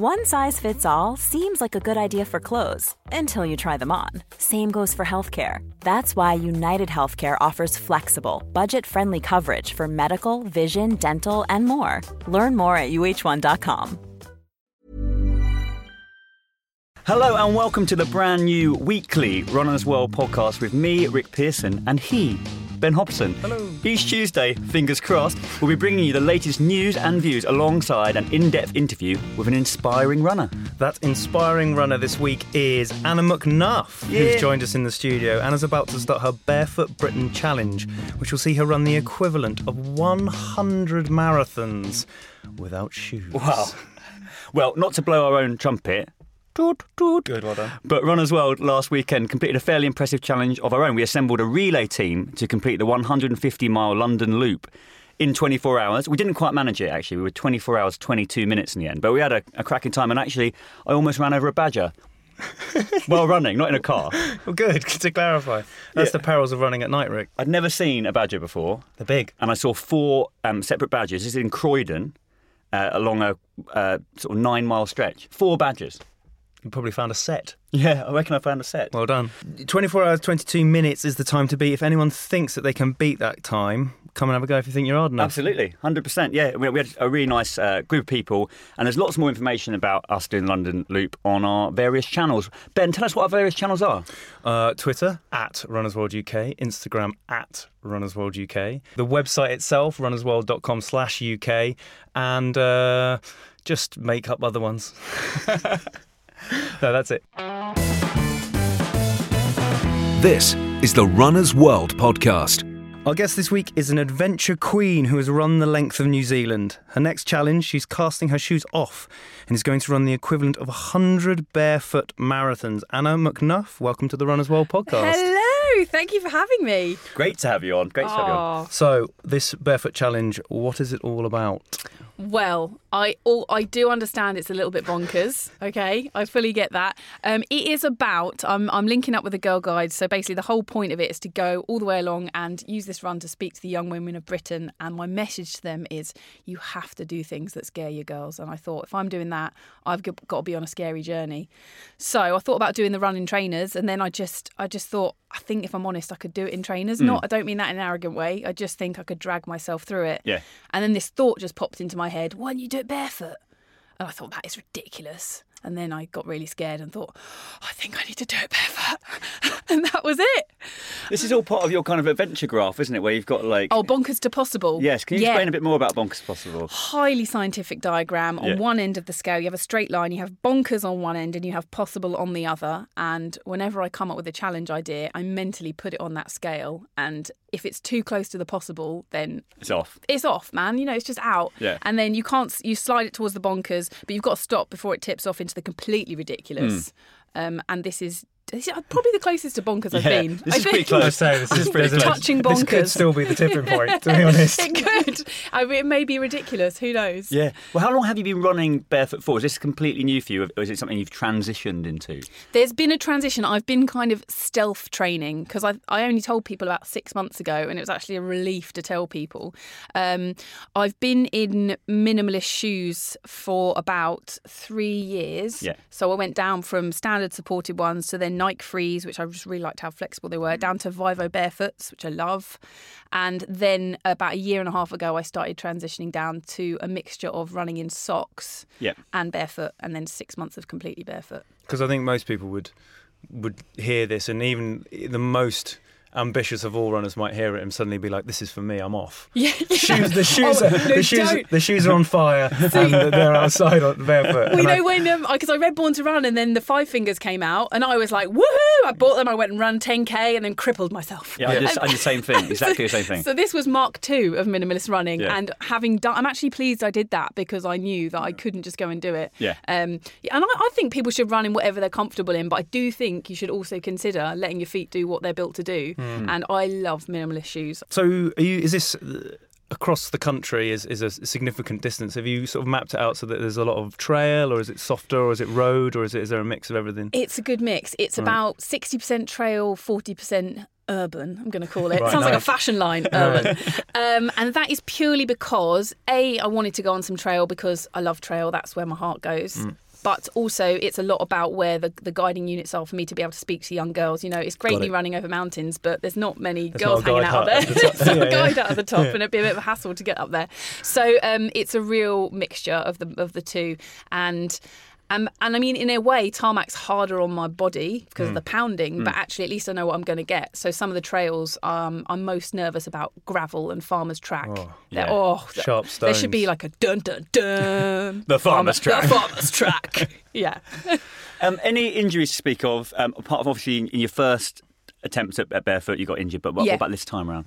One size fits all seems like a good idea for clothes until you try them on. Same goes for healthcare. That's why United Healthcare offers flexible, budget friendly coverage for medical, vision, dental, and more. Learn more at uh1.com. Hello and welcome to the brand new weekly Runner's World podcast with me, Rick Pearson, and he, Ben Hobson. Hello. Each Tuesday, fingers crossed, we'll be bringing you the latest news and views alongside an in depth interview with an inspiring runner. That inspiring runner this week is Anna McNuff, Yeah. who's joined us in the studio. Anna's about to start her Barefoot Britain Challenge, which will see her run the equivalent of 100 marathons without shoes. Wow. Well, not to blow our own trumpet. Toot, toot. Good, well done. But Runners World last weekend completed a fairly impressive challenge of our own. We assembled a relay team to complete the 150 mile London Loop in 24 hours. We didn't quite manage it actually. We were 24 hours, 22 minutes in the end. But we had a, a cracking time, and actually, I almost ran over a badger. While running, not in a car. Well, good, to clarify. That's Yeah. the perils of running at night, Rick. I'd never seen a badger before, They're big. and I saw four um, separate badgers. This is in Croydon, uh, along a uh, sort of nine mile stretch. Four badgers. You probably found a set. Yeah, I reckon I found a set. Well done. 24 hours, 22 minutes is the time to beat. If anyone thinks that they can beat that time, come and have a go if you think you're hard enough. Absolutely, hundred percent. Yeah, we, we had a really nice uh, group of people, and there's lots more information about us doing London Loop on our various channels. Ben, tell us what our various channels are. Uh, Twitter at Runners World UK, Instagram at Runners World UK, the website itself runnersworld.com slash UK, and uh, just make up other ones. no, that's it. This is the Runner's World podcast. Our guest this week is an adventure queen who has run the length of New Zealand. Her next challenge, she's casting her shoes off and is going to run the equivalent of 100 barefoot marathons. Anna McNuff, welcome to the Runners World podcast. Hello, thank you for having me. Great to have you on. Great to have you on. So, this barefoot challenge, what is it all about? well, I all, I do understand it's a little bit bonkers. Okay, I fully get that. Um, it is about. I'm I'm linking up with a girl guide. So basically, the whole point of it is to go all the way along and use this run to speak to the young women of Britain. And my message to them is, you have to do things that scare your girls. And I thought, if I'm doing that, I've got to be on a scary journey. So I thought about doing the run in trainers, and then I just I just thought, I think if I'm honest, I could do it in trainers. Hmm. Not, I don't mean that in an arrogant way. I just think I could drag myself through it. Yeah. And then this thought just popped into my head: why don't you do it barefoot? And I thought that is ridiculous. And then I got really scared and thought, oh, I think I need to do it barefoot. and that was it. This is all part of your kind of adventure graph, isn't it? Where you've got like. Oh, bonkers to possible. Yes, can you Yeah. explain a bit more about Bonkers Possible? highly scientific diagram. On Yeah. one end of the scale, you have a straight line, you have bonkers on one end, and you have possible on the other. And whenever I come up with a challenge idea, I mentally put it on that scale. And if it's too close to the possible, then It's off. it's off, man. You know, it's just out. Yeah. And then you can't, you slide it towards the bonkers, but you've got to stop before it tips off into the completely ridiculous. Um, and this is probably the closest to bonkers I've Yeah, been. this I is pretty think. close. I say this is pretty this close. Touching This could still be the tipping point, to be honest. it could. I mean, it may be ridiculous. Who knows? Yeah. Well, how long have you been running barefoot for? Is this completely new for you, or is it something you've transitioned into? There's been a transition. I've been kind of stealth training because I I only told people about six months ago, and it was actually a relief to tell people. Um, I've been in minimalist shoes for about three years. Yeah. So I went down from standard supported ones to then Nike Frees, which I just really liked how flexible they were, mm-hmm. down to Vivo Barefoots, which I love, and then about a year and a half ago, I started transitioning down to a mixture of running in socks Yeah. and barefoot, and then six months of completely barefoot. Because I think most people would would hear this, and even the most ambitious of all runners might hear it and suddenly be like, "This is for me. I'm off." Yeah, Shoes, the shoes, Oh, are, no, the shoes, don't. the shoes are on fire, and they're outside on barefoot. Well, you And I- know when um, because I read Born to Run and then the Five Fingers came out and I was like, woohoo! I bought them. I went and ran 10k and then crippled myself. Yeah, I, just, I did the same thing, exactly the same thing. So this was Mark two of minimalist running, Yeah. and having done, I'm actually pleased I did that because I knew that I couldn't just go and do it. Yeah. Um, and I, I think people should run in whatever they're comfortable in, but I do think you should also consider letting your feet do what they're built to do. Hmm. And I love minimalist shoes. So, are you? Is this uh, across the country? Is is a significant distance? Have you sort of mapped it out so that there's a lot of trail, or is it softer, or is it road, or is it is there a mix of everything? It's a good mix. It's about 60% trail, 40% urban, I'm going to call it. Right, Sounds like a fashion line, urban. um, and that is purely because, A, I wanted to go on some trail because I love trail. That's where my heart goes. Mm. But also, it's a lot about where the, the guiding units are for me to be able to speak to young girls. You know, it's great me it. running over mountains, but there's not many There's girls not hanging out up there. at the top. There's not Yeah, a yeah. guide out at the top, and it'd be a bit of a hassle to get up there. So um, it's a real mixture of the of the two, and. Um, and I mean, in a way, tarmac's harder on my body because Hmm. of the pounding, but actually, at least I know what I'm going to get. So some of the trails, um, I'm most nervous about gravel and farmer's track. Oh, yeah. oh, Sharp There should be like a dun dun dun. The farmer's Farmer- track. The farmer's track. yeah. Um, any injuries to speak of, um, apart from obviously in, your first attempts at, barefoot, you got injured, but what, Yeah. what about this time around?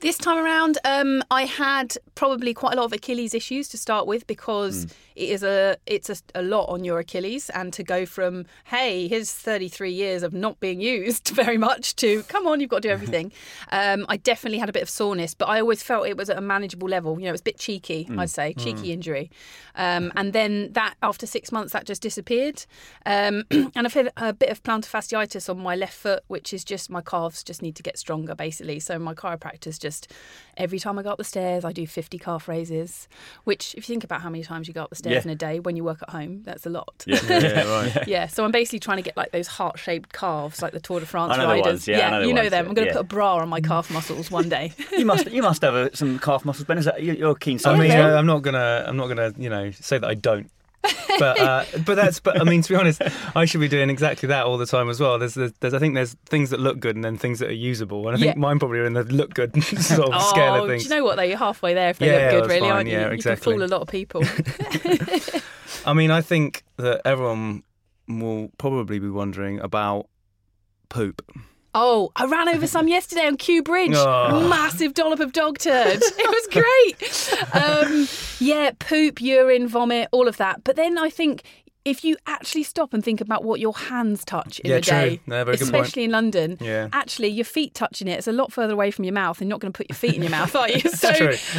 This time around, um, I had probably quite a lot of Achilles issues to start with because it is a it's a, a lot on your Achilles, and to go from hey, here's 33 years of not being used very much to come on, you've got to do everything. um, I definitely had a bit of soreness, but I always felt it was at a manageable level. You know, it was a bit cheeky, I'd say, cheeky injury. Um, and then that after six months, that just disappeared. Um, and I've had a bit of plantar fasciitis on my left foot, which is just my calves just need to get stronger, basically. So my chiropractor's just every time I go up the stairs, I do 50 calf raises, which if you think about how many times you go up the stairs Yeah. in a day when you work at home, that's a lot. Yeah, yeah, right. Yeah, so I'm basically trying to get like those heart-shaped calves, like the Tour de France I know the riders. ones, yeah, I know you know ones, them. yeah, I'm going to yeah. put a bra on my calf muscles one day. You must you must have uh, some calf muscles, Ben. Is that, you- you're a keen I side. mean, Okay. uh, I'm not gonna, I'm not gonna, you know, say that I don't. But uh, but that's but I mean to be honest, I should be doing exactly that all the time as well. There's, there's, there's I think there's things that look good and then things that are usable, and I think Yeah. mine probably are in the look good sort of scale oh, of do things. you know what though? You're halfway there if they Yeah, look good, really, fine, aren't you? yeah, You exactly. can fool a lot of people. I mean, I think that everyone will probably be wondering about poop. Oh, I ran over some yesterday on Kew Bridge. Oh. Massive dollop of dog turd. It was great. Um, yeah, poop, urine, vomit, all of that. But then I think if you actually stop and think about what your hands touch in Yeah, a day, true. Yeah, very good point. especially in London, Yeah. actually your feet touching it, it's a lot further away from your mouth. and you're not going to put your feet in your mouth, are you? So,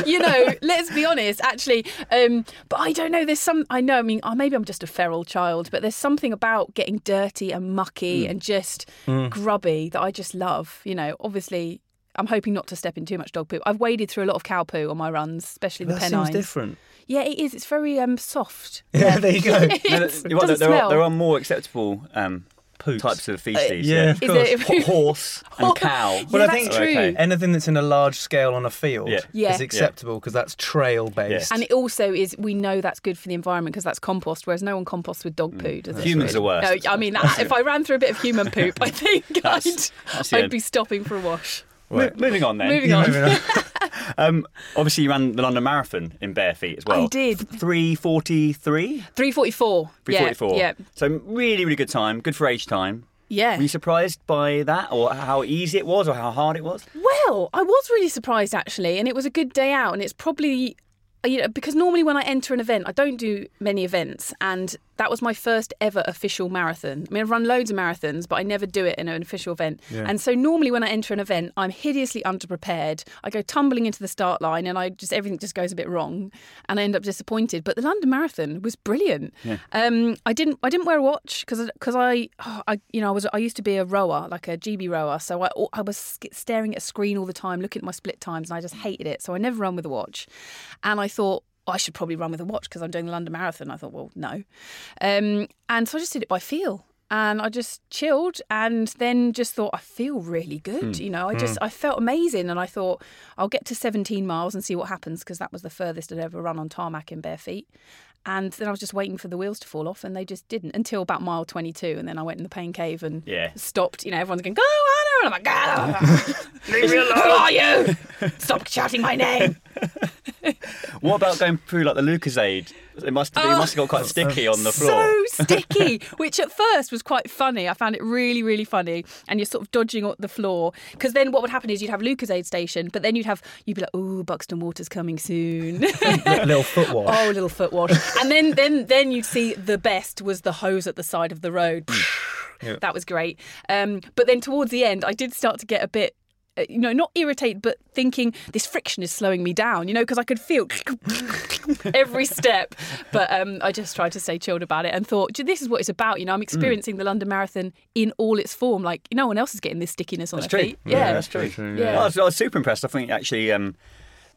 you know, let's be honest, actually. Um, but I don't know. There's some, I know, I mean, oh, maybe I'm just a feral child, but there's something about getting dirty and mucky Mm. and just grubby that I just love. You know, obviously. I'm hoping not to step in too much dog poop. I've waded through a lot of cow poo on my runs, especially the That seems Pennines. different. Yeah, it is. It's very um soft. Yeah, there you go. No, It's- there, it you are- doesn't there, are, there are more acceptable um, Poops. types of feces. yeah, of Is course. it- horse and cow. Yeah, Well, I think true. Okay. anything that's in a large scale on a field Yeah. Yeah. is acceptable because that's trail based. And it also is, we know that's good for the environment because that's compost, whereas no one composts with dog poo, does it? Humans are worse. No, I mean, if I ran through a bit of human poop, I think I'd, That's- that's the I'd be stopping for a wash. Mo- moving on then. Moving on. Um, obviously, you ran the London Marathon in bare feet as well. I did. Three forty-three. 344. Three forty-four. Yeah. So really, really good time. Good for age time. Yeah. Were you surprised by that, or how easy it was, or how hard it was? Well, I was really surprised actually, and it was a good day out, and it's probably. You know, because normally when I enter an event, I don't do many events, and that was my first ever official marathon. I mean, I've run loads of marathons, but I never do it in an official event. And so normally when I enter an event, I'm hideously underprepared. I go tumbling into the start line, and I just everything just goes a bit wrong, and I end up disappointed. But the London Marathon was brilliant. Um, I didn't I didn't wear a watch because because I, oh, I you know I was I used to be a rower like a GB rower, so I I was staring at a screen all the time, looking at my split times, and I just hated it. So I never run with a watch, and I thought. I should probably run with a watch because I'm doing the London Marathon. I thought, well, no. Um, and so I just did it by feel. And I just chilled and then just thought, I feel really good. You know, I just, I felt amazing. And I thought, I'll get to 17 miles and see what happens because that was the furthest I'd ever run on tarmac in bare feet. And then I was just waiting for the wheels to fall off, and they just didn't until about mile 22. And then I went in the pain cave and Yeah. stopped. You know, everyone's going, "Go, Anna!" And I'm like, "Go! Leave me alone! Who are you? Stop shouting my name!" What about going through like the Lucozade? It must have, it must have got quite sticky on the floor. Oh, So sticky, which at first was quite funny. I found it really, really funny. And you're sort of dodging the floor because then what would happen is you'd have Lucozade station, but then you'd have you'd be like, "Oh, Buxton Water's coming soon." little foot wash. Oh, a little foot wash. And then then then you'd see the best was the hose at the side of the road. That was great. Um, but then towards the end, I did start to get a bit. Uh, You know, not irritate, but thinking this friction is slowing me down. You know, because I could feel every step. But um, I just tried to stay chilled about it and thought, this is what it's about. You know, Mm. I'm experiencing the London Marathon in all its form. Like no one else is getting this stickiness on That's their true. feet. Yeah, that's true. Yeah. I, was, I was super impressed. I think actually, um,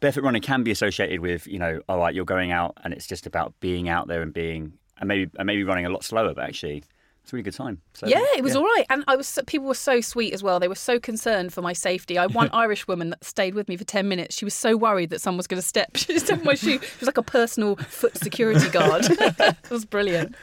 barefoot running can be associated with you know, all right, you're going out and it's just about being out there and being and maybe and maybe running a lot slower, but actually, it's a really good time. So, Yeah, it was all right, and I was people were so sweet as well. They were so concerned for my safety. I had one Irish woman that stayed with me for ten minutes. She was so worried that someone was going to step. She stepped on my shoe. She was like a personal foot security guard. it was brilliant.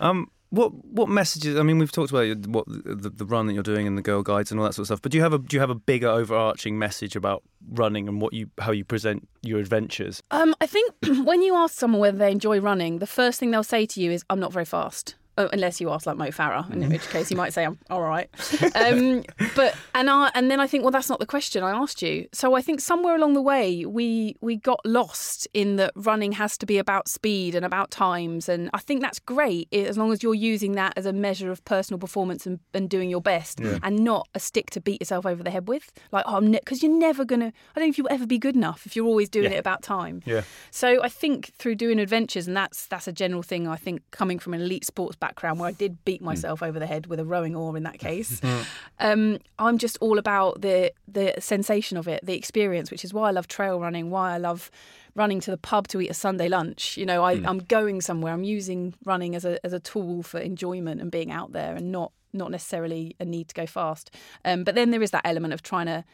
Um, what what messages? I mean, we've talked about what the, the run that you're doing and the girl guides and all that sort of stuff. But do you have a do you have a bigger overarching message about running and what you how you present your adventures? Um, I think when you ask someone whether they enjoy running, the first thing they'll say to you is, "I'm not very fast." Oh, unless you ask like Mo Farah, in which case you might say I'm all right. Um, but and I and then I think, well, that's not the question I asked you. So I think somewhere along the way we we got lost in that running has to be about speed and about times, and I think that's great as long as you're using that as a measure of personal performance and, and doing your best, and not a stick to beat yourself over the head with. Like, oh, because you're never gonna. I don't know if you'll ever be good enough if you're always doing Yeah. it about time. Yeah. So I think through doing adventures, and that's that's a general thing. I think coming from an elite sports background where I did beat myself over the head with a rowing oar in that case, um, I'm just all about the the sensation of it, the experience, which is why I love trail running, why I love running to the pub to eat a Sunday lunch. You know, I, I'm going somewhere. I'm using running as a as a tool for enjoyment and being out there, and not not necessarily a need to go fast. Um, but then there is that element of trying to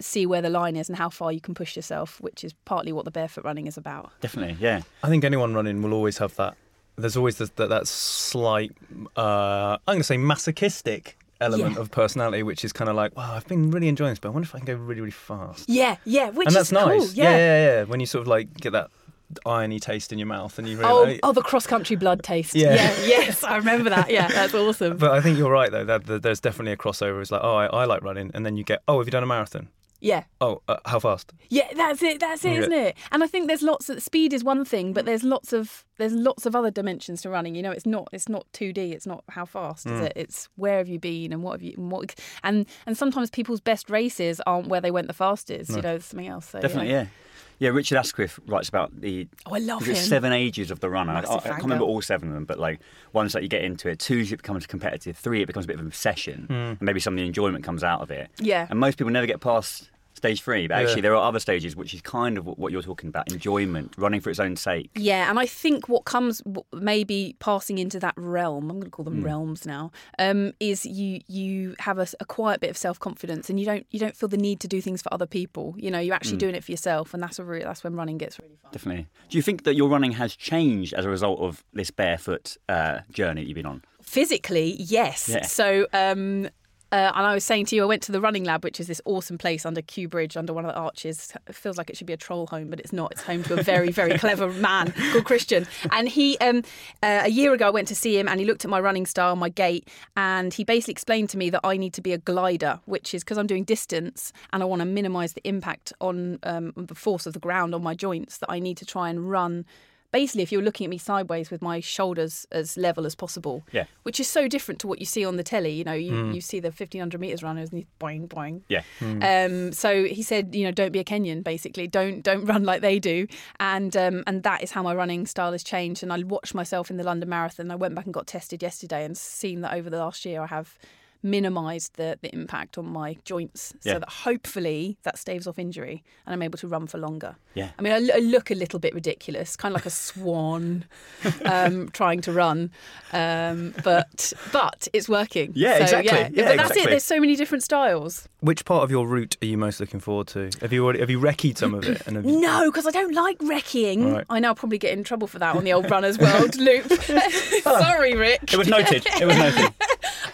see where the line is and how far you can push yourself, which is partly what the barefoot running is about. definitely, yeah. I think anyone running will always have that. There's always this, that that slight, uh, I'm going to say masochistic element Yeah. of personality, which is kind of like, wow, I've been really enjoying this, but I wonder if I can go really, really fast. Yeah, yeah, which and that's is nice. cool. yeah, yeah, yeah. When you sort of like get that irony taste in your mouth, and you Oh, really. oh, the cross country blood taste. Yeah. Yeah. yes, I remember that. Yeah, that's awesome. But I think you're right though. That, that there's definitely a crossover. It's like, oh, I, I like running, and then you get, oh, have you done a marathon? Yeah, Oh, uh, how fast? yeah, that's it. That's it, Yeah. isn't it? And I think there's lots of speed is one thing, but there's lots of there's lots of other dimensions to running. You know, it's not it's not 2D. It's not how fast Mm. is it? It's where have you been and what have you and what and and sometimes people's best races aren't where they went the fastest. You know, there's something else. So, Definitely, yeah. Yeah, Richard Askwith writes about the Oh, I love him. seven ages of the runner. I, I can't remember all seven of them, but like one's that you get into it, two it becomes competitive, three it becomes a bit of an obsession, and maybe some of the enjoyment comes out of it. Yeah. And most people never get past stage three, but Yeah. actually there are other stages which is kind of what what you're talking about, enjoyment, running for its own sake. Yeah, and I think what comes maybe passing into that realm, I'm going to call them realms now, um, is you you have a quiet bit of self confidence, and you don't you don't feel the need to do things for other people. You know, you're actually doing it for yourself, and that's a re- that's when running gets really fun. Definitely. Do you think that your running has changed as a result of this barefoot uh, journey that you've been on? Physically, yes. Yeah. So. Um, uh, and I was saying to you, I went to the Running Lab, which is this awesome place under Kew Bridge, under one of the arches. It feels like it should be a troll home, but it's not. It's home to a very, very clever man called Christian. And he, um, uh, a year ago, I went to see him, and he looked at my running style, my gait, and he basically explained to me that I need to be a glider, which is because I'm doing distance and I want to minimise the impact on um, the force of the ground on my joints. That I need to try and run. Basically, if you're looking at me sideways with my shoulders as level as possible, Yeah. which is so different to what you see on the telly. You know, you, you see the 1500 meters runners and he's boing boing. Yeah. Um, so he said, you know, don't be a Kenyan. Basically, don't don't run like they do. And um, and that is how my running style has changed. And I watched myself in the London Marathon. I went back and got tested yesterday and seen that over the last year I have minimise the, the impact on my joints Yeah. so that hopefully that staves off injury and I'm able to run for longer. Yeah. I mean, I, I look a little bit ridiculous, kind of like a swan um, trying to run, um, but but it's working. Yeah, So, exactly. Yeah, Yeah, but that's exactly. it. There's so many different styles. Which part of your route are you most looking forward to? Have you already have you recceed some of it? And have you, No, because I don't like wrecking. Right. I know I'll probably get in trouble for that on the old Runners World loop. Sorry, Rick. It was noted. It was noted.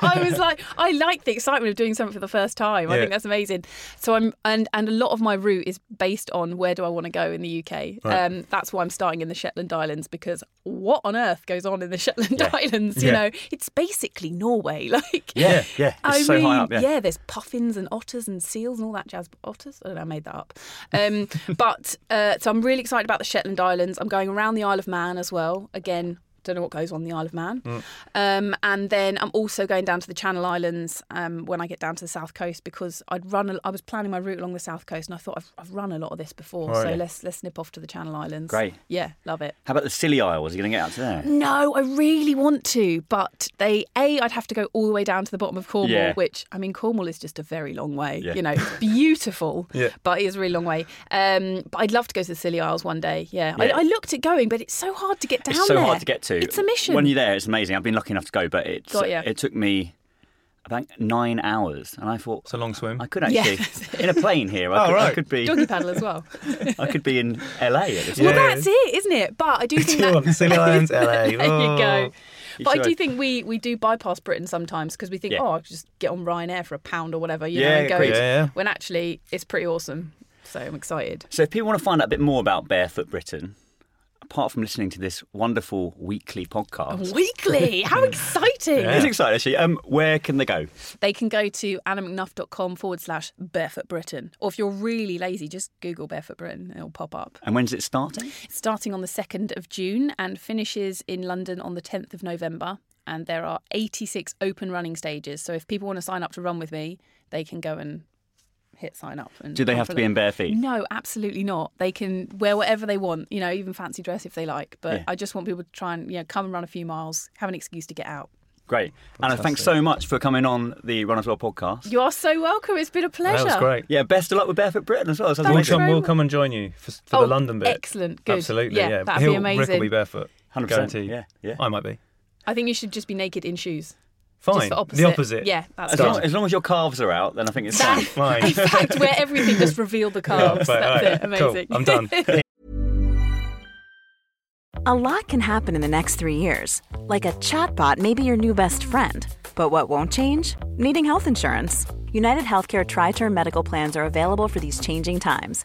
I was like, I like the excitement of doing something for the first time. I think that's amazing. So I'm, and and a lot of my route is based on where do I want to go in the UK. Right. Um, that's why I'm starting in the Shetland Islands because what on earth goes on in the Shetland Yeah. Islands? You Yeah. know, it's basically Norway. Like, Yeah, yeah. It's I so mean, high up. Yeah. there's puffins and otters and seals and all that jazz. Otters? I don't know, I made that up. Um, but uh, so I'm really excited about the Shetland Islands. I'm going around the Isle of Man as well. Again, don't know what goes on the Isle of Man. Mm. Um, and then I'm also going down to the Channel Islands um, when I get down to the south coast because I'd run. A, I was planning my route along the south coast, and I thought I've, I've run a lot of this before, so let's let's nip off to the Channel Islands. Great. Yeah, love it. How about the Scilly Isles? Are you going to get out to there? No, I really want to, but they a I'd have to go all the way down to the bottom of Cornwall, Yeah. which I mean Cornwall is just a very long way. Yeah. You know, it's beautiful, Yeah. but it is a really long way. Um, but I'd love to go to the Scilly Isles one day. Yeah, Yeah. I, I looked at going, but it's so hard to get down It's so there. hard to get to. It's a mission. When you're there, it's amazing. I've been lucky enough to go, but it's Got ya. it took me about nine hours, and I thought it's a long swim. I could Yeah. actually in a plane here. I, Oh, could, I right. could be Doggy paddle as well. I could be in LA at this Well, point. That's it, isn't it? But I do think Do you that. want Scilly Islands, LA? there you go. Oh. You But I do think we, we do bypass Britain sometimes because we think, Yeah. oh, I'll just get on Ryanair for a pound or whatever, you know, Yeah, and go. agreed. Yeah, yeah. When actually, it's pretty awesome. So I'm excited. So if people want to find out a bit more about Barefoot Britain, apart from listening to this wonderful weekly podcast, Weekly, how exciting! it's exciting actually. Um, where can they go? They can go to annamcnuff.com forward slash barefoot Britain. Or if you're really lazy, just Google barefoot Britain, it'll pop up. And when's it starting? It's starting on the 2nd of June and finishes in London on the 10th of November. And there are 86 open running stages. So if people want to sign up to run with me, they can go and hit sign up. And Do they have for to be in bare feet? No, absolutely not. They can wear whatever they want, you know, even fancy dress if they like. But Yeah. I just want people to try and, you know, come and run a few miles, have an excuse to get out. Great. Anna, thanks so much for coming on the Runners World podcast. You are so welcome. It's been a pleasure. That was great. Yeah, best of luck with Barefoot Britain as well. Sounds Thanks We'll come, we'll come and join you for, for Oh, the London bit. excellent. Good. Absolutely, Yeah, yeah. that'd be He'll- Rick amazing. will be barefoot. 100%, Guaranteed. yeah, yeah. I might be. I think you should just be naked in shoes. Fine. Just the opposite. The opposite. Yeah, that's As long, as long as your calves are out, then I think it's That- fine. Fine. In fact, where everything just revealed the calves. Fine, That's alright, it. Amazing. Cool. I'm done. A lot can happen in the next three years. Like a chatbot may be your new best friend. But what won't change? Needing health insurance. United Healthcare Tri Term Medical Plans are available for these changing times.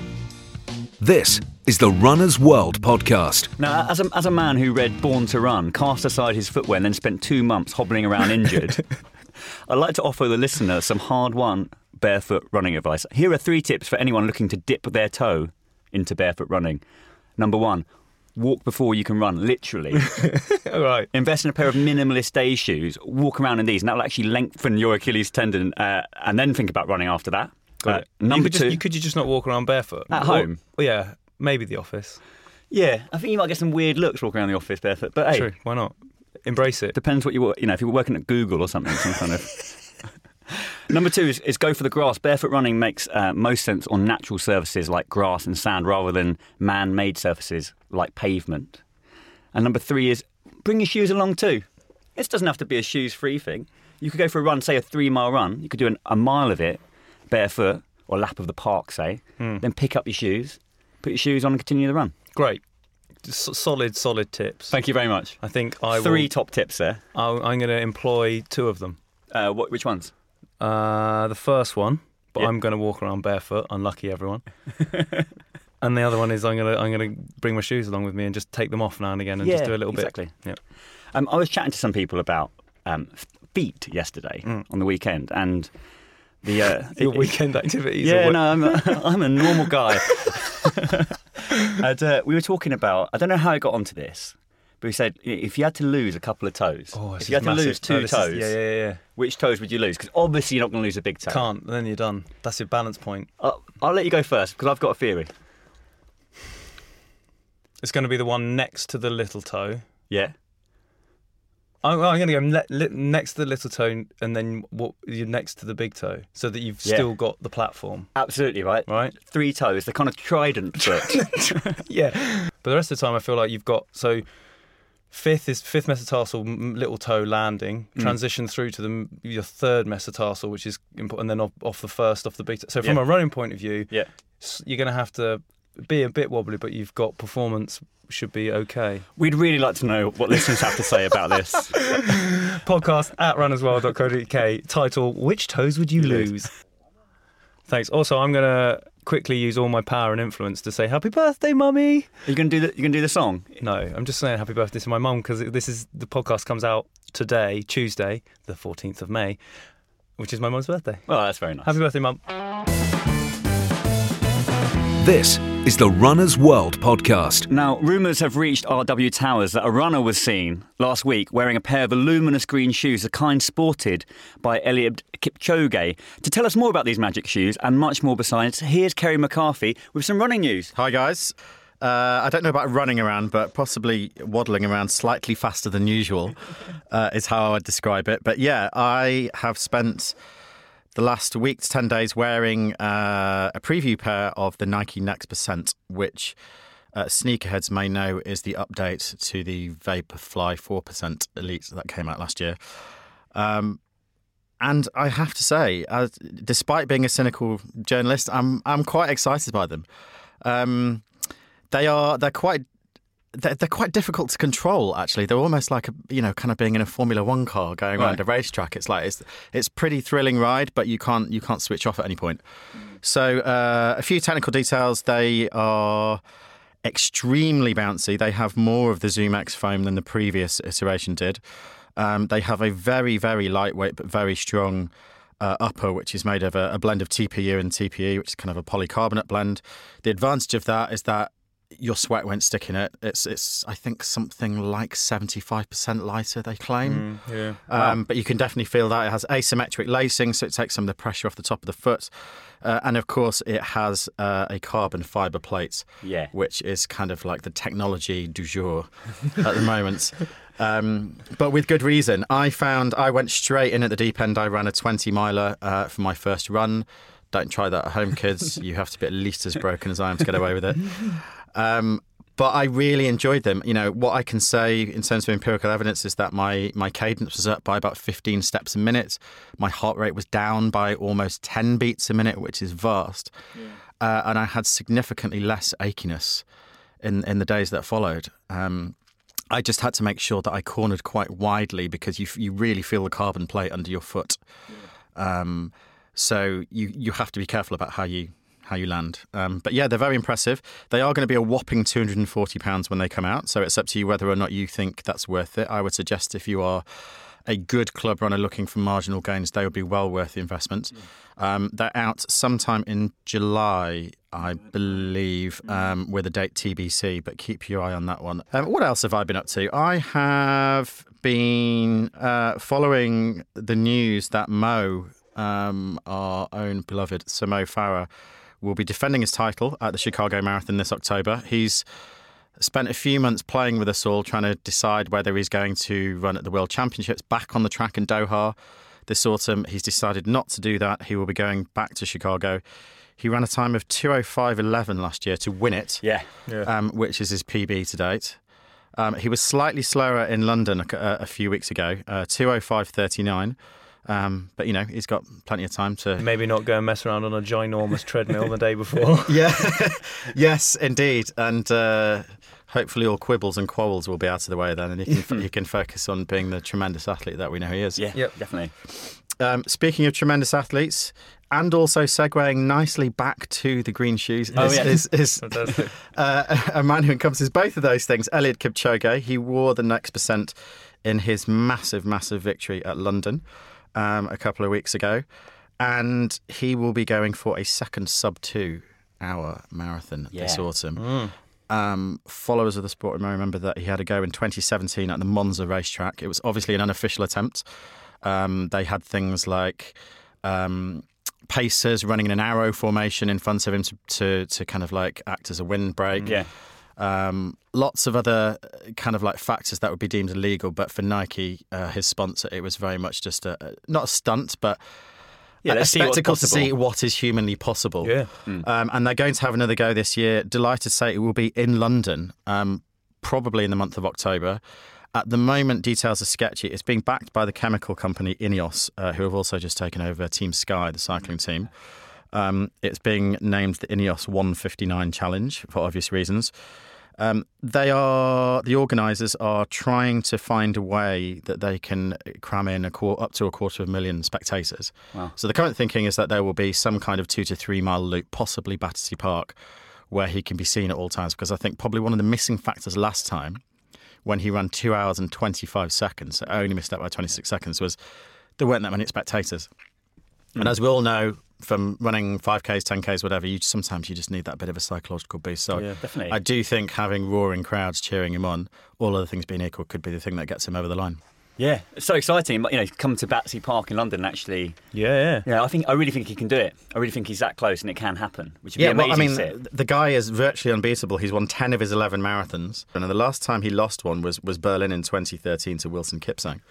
This is the Runner's World podcast. Now, as a, as a man who read Born to Run, cast aside his footwear, and then spent two months hobbling around injured, I'd like to offer the listener some hard won barefoot running advice. Here are three tips for anyone looking to dip their toe into barefoot running. Number one, walk before you can run, literally. All right. Invest in a pair of minimalist day shoes, walk around in these, and that will actually lengthen your Achilles tendon, uh, and then think about running after that. Got Uh, it. You number could just- two, you could you just not walk around barefoot At home? well, yeah, maybe the office. yeah, I think you might get some weird looks walking around the office barefoot. But hey, True. Why not? Embrace it. depends what you were. You know, if you were working at Google or something, some kind of. Number two is, is go for the grass. Barefoot running makes uh, most sense on natural surfaces like grass and sand rather than man made surfaces like pavement. And number three is bring your shoes along too. This doesn't have to be a shoes free thing. You could go for a run, say a three mile run. You could do an, a mile of it barefoot or lap of the park, say. Hmm. Then pick up your shoes, put your shoes on, and continue the run. Great. S- solid, solid tips. Thank you very much. I think I Three will, top tips there. I'll, I'm going to employ two of them. Uh, what, which ones? Uh, the first one, but Yeah. I'm going to walk around barefoot. Unlucky everyone. and the other one is I'm going to I'm going to bring my shoes along with me and just take them off now and again and just do a little exactly. bit. Exactly. Yeah. Um, I was chatting to some people about um, feet yesterday on the weekend, and the uh. Your weekend activities. Yeah, no, I'm a, I'm a normal guy. and uh, we were talking about. I don't know how I got onto this, but we said if you had to lose a couple of toes, Oh, if you had is to lose two No, this is- toes, yeah, yeah, yeah. which toes would you lose? Because obviously you're not going to lose a big toe. Can't. Then you're done. That's your balance point. I'll, I'll let you go first because I've got a theory. It's going to be the one next to the little toe. Yeah. I'm, I'm going to go le- next to the little toe, and then what? You're next to the big toe, so that you've Yeah. still got the platform. Absolutely right. Right. Three toes, the kind of trident foot. yeah. But the rest of the time, I feel like you've got so fifth is fifth metatarsal, little toe landing, Mm. transition through to the your third metatarsal, which is important, and then off, off the first, off the big. Toe. So from Yeah. a running point of view, yeah. you're going to have to be a bit wobbly, but you've got performance should be okay. We'd really like to know what listeners have to say about this. Podcast at runnersworld.co.uk. Title: Which toes would you lose? Thanks. Also, I'm going to quickly use all my power and influence to say happy birthday, mummy. Are you going to do the you going to do the song? No, I'm just saying happy birthday to my mum because this is the podcast comes out today, Tuesday, the 14th of May, which is my mum's birthday. Well, that's very nice. Happy birthday, mum. This is the Runner's World podcast. Now, rumours have reached RW Towers that a runner was seen last week wearing a pair of luminous green shoes, the kind sported by Eliud Kipchoge. To tell us more about these magic shoes and much more besides, here's Kerry McCarthy with some running news. Hi, guys. Uh, I don't know about running around, but possibly waddling around slightly faster than usual uh, is how I would describe it. But yeah, I have spent the last week to 10 days wearing uh, a preview pair of the Nike Next Percent, which uh, sneakerheads may know is the update to the Vaporfly 4% Elite that came out last year. Um, and I have to say, despite being a cynical journalist, I'm I'm quite excited by them. Um, they are they're quite they're, they're quite difficult to control. Actually, they're almost like a, you know, kind of being in a Formula One car going around a racetrack. It's like it's it's pretty thrilling ride, but you can't you can't switch off at any point. So uh, a few technical details. They are extremely bouncy. They have more of the Zoom X foam than the previous iteration did. Um, they have a very, very lightweight but very strong uh, upper, which is made of a, a blend of TPU and TPE, which is kind of a polycarbonate blend. The advantage of that is that your sweat won't stick in it. It's, it's I think, something like 75% lighter, they claim. yeah. Um, But you can definitely feel that. It has asymmetric lacing, so it takes some of the pressure off the top of the foot. Uh, and of course, it has uh, a carbon fibre plate, Yeah. which is kind of like the technology du jour at the moment. Um, but with good reason. I found I went straight in at the deep end. I ran a 20 miler uh, for my first run. Don't try that at home, kids. you have to be at least as broken as I am to get away with it. Um, but I really enjoyed them. You know, what I can say in terms of empirical evidence is that my, my cadence was up by about 15 steps a minute. My heart rate was down by almost 10 beats a minute, which is vast. Uh, and I had significantly less achiness in, in the days that followed. Um, I just had to make sure that I cornered quite widely because you, you really feel the carbon plate under your foot. Um, so you, you have to be careful about how you how you land. Um, but yeah, they're very impressive. They are going to be a whopping two hundred and forty pounds when they come out. So it's up to you whether or not you think that's worth it. I would suggest if you are a good club runner looking for marginal gains, they would be well worth the investment. Um, they're out sometime in July, I believe, um, with a date TBC, but keep your eye on that one. Um, what else have I been up to? I have been uh, following the news that Mo, um, our own beloved Sir Mo Farah, will be defending his title at the Chicago Marathon this October. He's spent a few months playing with us all, trying to decide whether he's going to run at the World Championships back on the track in Doha this autumn. He's decided not to do that. He will be going back to Chicago. He ran a time of 205.11 last year to win it, Yeah. um, which is his PB to date. Um, he was slightly slower in London a, a few weeks ago, uh, 205.39. Um, but, you know, he's got plenty of time to. Maybe not go and mess around on a ginormous treadmill the day before. yeah, yes, indeed, and uh, hopefully all quibbles and quarrels will be out of the way then, and he can he can focus on being the tremendous athlete that we know he is. Yeah, Yep. definitely. Um, speaking of tremendous athletes, and also segueing nicely back to the green shoes is, Oh, yeah. is, is uh, a man who encompasses both of those things. Eliud Kipchoge, he wore the next percent in his massive, massive victory at London um, a couple of weeks ago, and he will be going for a second sub two hour marathon this Yeah. autumn. Um, followers of the sport may remember that he had a go in 2017 at the Monza racetrack. It was obviously an unofficial attempt. Um, they had things like um, pacers running in an arrow formation in front of him to, to, to kind of like act as a windbreak. Yeah. Um, lots of other uh, kind of like factors that would be deemed illegal, but for Nike, uh, his sponsor, it was very much just a a- not a stunt, but Yeah, a let's see what's spectacle to see what is humanly possible. Yeah. Um, and they're going to have another go this year. Delighted to say it will be in London, um, probably in the month of October. At the moment, details are sketchy. It's being backed by the chemical company Ineos, uh, who have also just taken over Team Sky, the cycling team. Um, it's being named the Ineos 159 Challenge for obvious reasons. Um, they are the organisers are trying to find a way that they can cram in a quar up to a quarter of a million spectators. Wow. So the current thinking is that there will be some kind of two to three mile loop, possibly Battersea Park, where he can be seen at all times. Because I think probably one of the missing factors last time, when he ran two hours and twenty five seconds, so only missed out by twenty six seconds, was there weren't that many spectators. And as we all know from running 5Ks, 10Ks, whatever, you sometimes you just need that bit of a psychological boost. So Yeah, definitely. I do think having roaring crowds cheering him on, all other things being equal, could be the thing that gets him over the line. Yeah, it's so exciting. You know, come to Battersea Park in London. Actually, Yeah, yeah. yeah, I think I really think he can do it. I really think he's that close, and it can happen, which would Yeah, be well, I mean, the guy is virtually unbeatable. He's won 10 of his 11 marathons. And the last time he lost one was, was Berlin in 2013 to Wilson Kipsang.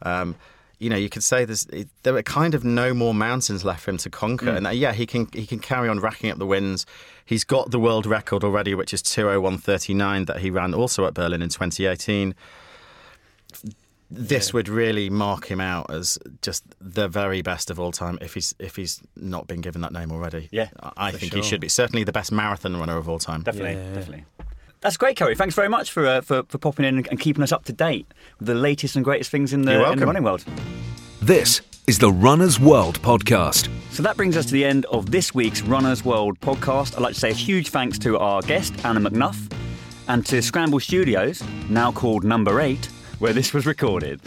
Um, you know, you could say there's, there are kind of no more mountains left for him to conquer. And uh, yeah, he can he can carry on racking up the wins. He's got the world record already, which is 201.39 that he ran also at Berlin in 2018. This would really mark him out as just the very best of all time if he's if he's not been given that name already. Yeah, I I for think he should be certainly the best marathon runner of all time. Definitely, Yeah. definitely. That's great, Kerry. Thanks very much for, uh, for for popping in and, and keeping us up to date with the latest and greatest things in the, in the running world. This is the Runner's World podcast. So that brings us to the end of this week's Runners World podcast. I'd like to say a huge thanks to our guest, Anna McNuff, and to Scramble Studios, now called Number 8, where this was recorded.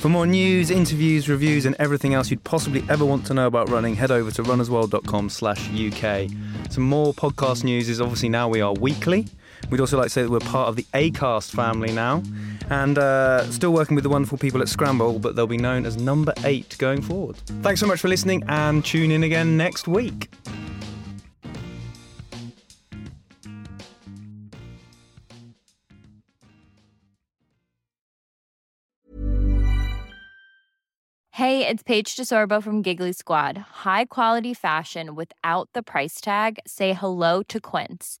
For more news, interviews, reviews, and everything else you'd possibly ever want to know about running, head over to runnersworld.com slash UK. Some more podcast news is obviously now we are weekly. We'd also like to say that we're part of the ACAST family now and uh, still working with the wonderful people at Scramble, but they'll be known as number eight going forward. Thanks so much for listening and tune in again next week. Hey, it's Paige DeSorbo from Giggly Squad. High quality fashion without the price tag. Say hello to Quince.